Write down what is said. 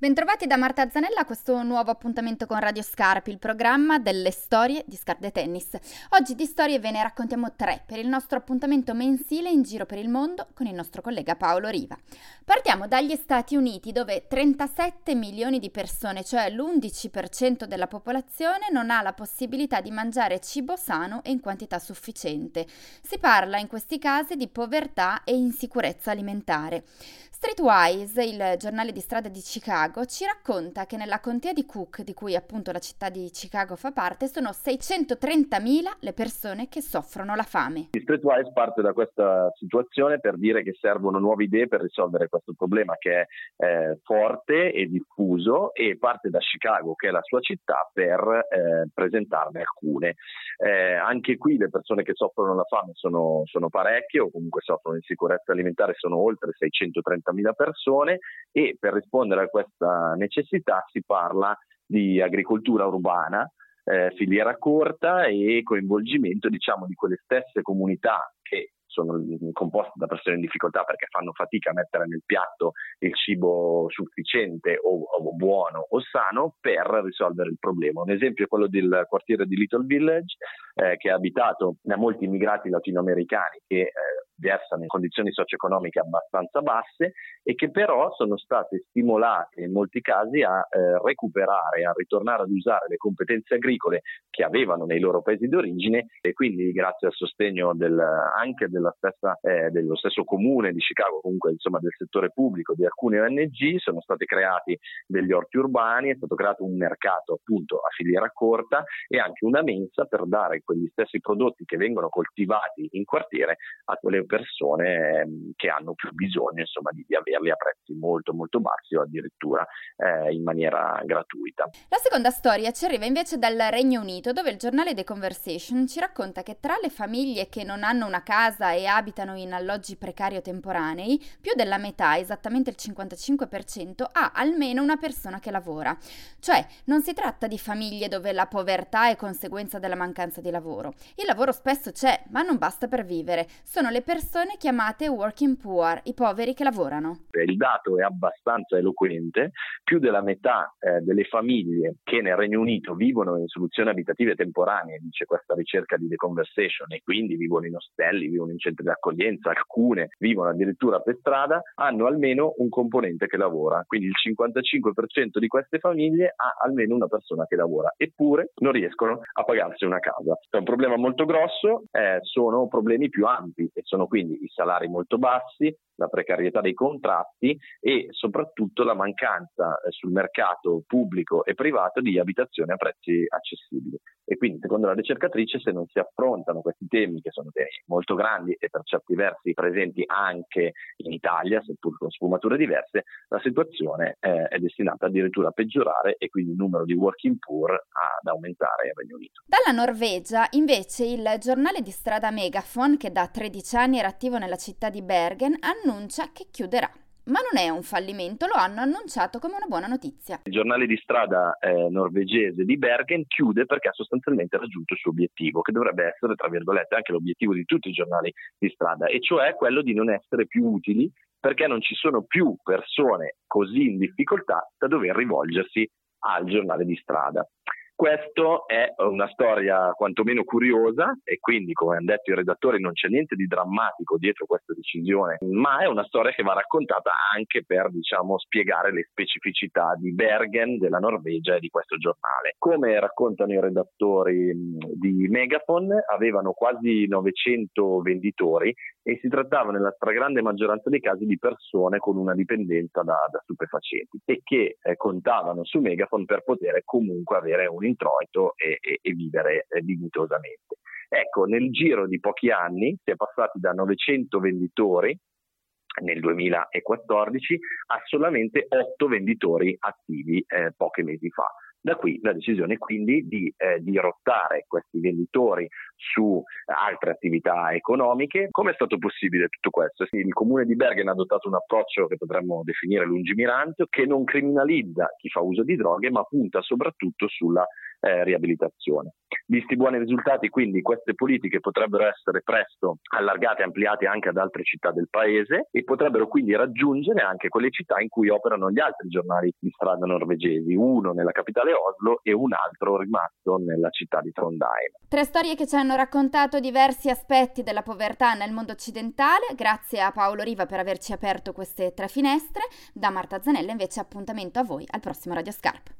Bentrovati da Marta Zanella a questo nuovo appuntamento con Radio Scarpi, il programma delle storie di Scarpe Tennis. Oggi di storie ve ne raccontiamo tre per il nostro appuntamento mensile in giro per il mondo con il nostro collega Paolo Riva. Partiamo dagli Stati Uniti dove 37 milioni di persone, cioè l'11% della popolazione, non ha la possibilità di mangiare cibo sano e in quantità sufficiente. Si parla in questi casi di povertà e insicurezza alimentare. Streetwise, il giornale di strada di Chicago, ci racconta che nella contea di Cook, di cui appunto la città di Chicago fa parte, sono 630.000 le persone che soffrono la fame. Streetwise parte da questa situazione per dire che servono nuove idee per risolvere questo problema che è eh, forte e diffuso e parte da Chicago, che è la sua città, per eh, presentarne alcune. Eh, anche qui le persone che soffrono la fame sono, sono parecchie o comunque soffrono di sicurezza alimentare, sono oltre 630 30.000 persone e per rispondere a questa necessità si parla di agricoltura urbana, eh, filiera corta e coinvolgimento diciamo, di quelle stesse comunità che sono composte da persone in difficoltà perché fanno fatica a mettere nel piatto il cibo sufficiente o, o buono o sano per risolvere il problema. Un esempio è quello del quartiere di Little Village eh, che è abitato da molti immigrati latinoamericani che eh, versano in condizioni socio-economiche abbastanza basse e che però sono state stimolate in molti casi a eh, recuperare, a ritornare ad usare le competenze agricole che avevano nei loro paesi d'origine e quindi grazie al sostegno del, anche stessa, eh, dello stesso comune di Chicago, comunque insomma del settore pubblico, di alcune ONG, sono stati creati degli orti urbani, è stato creato un mercato appunto a filiera corta e anche una mensa per dare quegli stessi prodotti che vengono coltivati in quartiere a quelle persone ehm, che hanno più bisogno insomma, di, di, averli a prezzi molto molto bassi o addirittura eh, in maniera gratuita. La seconda storia ci arriva invece dal Regno Unito dove il giornale The Conversation ci racconta che tra le famiglie che non hanno una casa e abitano in alloggi precari o temporanei, più della metà, esattamente il 55%, ha almeno una persona che lavora. Cioè non si tratta di famiglie dove la povertà è conseguenza della mancanza di lavoro. Il lavoro spesso c'è, ma non basta per vivere. Sono le persone persone chiamate working poor, i poveri che lavorano. Il dato è abbastanza eloquente, più della metà eh, delle famiglie che nel Regno Unito vivono in soluzioni abitative temporanee, dice questa ricerca di The Conversation, e quindi vivono in ostelli, vivono in centri di accoglienza, alcune vivono addirittura per strada, hanno almeno un componente che lavora, quindi il 55% di queste famiglie ha almeno una persona che lavora, eppure non riescono a pagarsi una casa. È un problema molto grosso, eh, sono problemi più ampi e sono quindi i salari molto bassi, la precarietà dei contratti e soprattutto la mancanza eh, sul mercato pubblico e privato di abitazioni a prezzi accessibili. E quindi, secondo la ricercatrice, se non si affrontano questi temi, che sono temi molto grandi e per certi versi presenti anche in Italia, seppur con sfumature diverse, la situazione eh, è destinata addirittura a peggiorare e quindi il numero di working poor ad aumentare nel Regno Unito. Dalla Norvegia, invece, il giornale di strada Megafon, che da 13 anni era attivo nella città di Bergen, annuncia annuncia che chiuderà. Ma non è un fallimento, lo hanno annunciato come una buona notizia. Il giornale di strada eh, norvegese di Bergen chiude perché ha sostanzialmente raggiunto il suo obiettivo, che dovrebbe essere, tra virgolette, anche l'obiettivo di tutti i giornali di strada, e cioè quello di non essere più utili perché non ci sono più persone così in difficoltà da dover rivolgersi al giornale di strada. Questo è una storia quantomeno curiosa e quindi, come hanno detto i redattori, non c'è niente di drammatico dietro questa decisione, ma è una storia che va raccontata anche per, diciamo, spiegare le specificità di Bergen, della Norvegia e di questo giornale. Come raccontano i redattori di Megafon, avevano quasi 900 venditori e si trattava nella stragrande maggioranza dei casi di persone con una dipendenza da, da stupefacenti e che eh, contavano su Megafon per poter comunque avere un introito e, e, e vivere eh, dignitosamente. Ecco, nel giro di pochi anni si è passati da 900 venditori nel 2014 a solamente 8 venditori attivi eh, pochi mesi fa. Da qui la decisione quindi di eh, dirottare questi venditori su altre attività economiche. Come è stato possibile tutto questo? Il comune di Bergen ha adottato un approccio che potremmo definire lungimirante, che non criminalizza chi fa uso di droghe, ma punta soprattutto sulla eh, riabilitazione. Visti i buoni risultati, quindi queste politiche potrebbero essere presto allargate e ampliate anche ad altre città del paese e potrebbero quindi raggiungere anche quelle città in cui operano gli altri giornali di strada norvegesi, uno nella capitale Oslo e un altro rimasto nella città di Trondheim. Tre storie che ci hanno raccontato diversi aspetti della povertà nel mondo occidentale. Grazie a Paolo Riva per averci aperto queste tre finestre. Da Marta Zanella invece appuntamento a voi al prossimo Radio Scarp.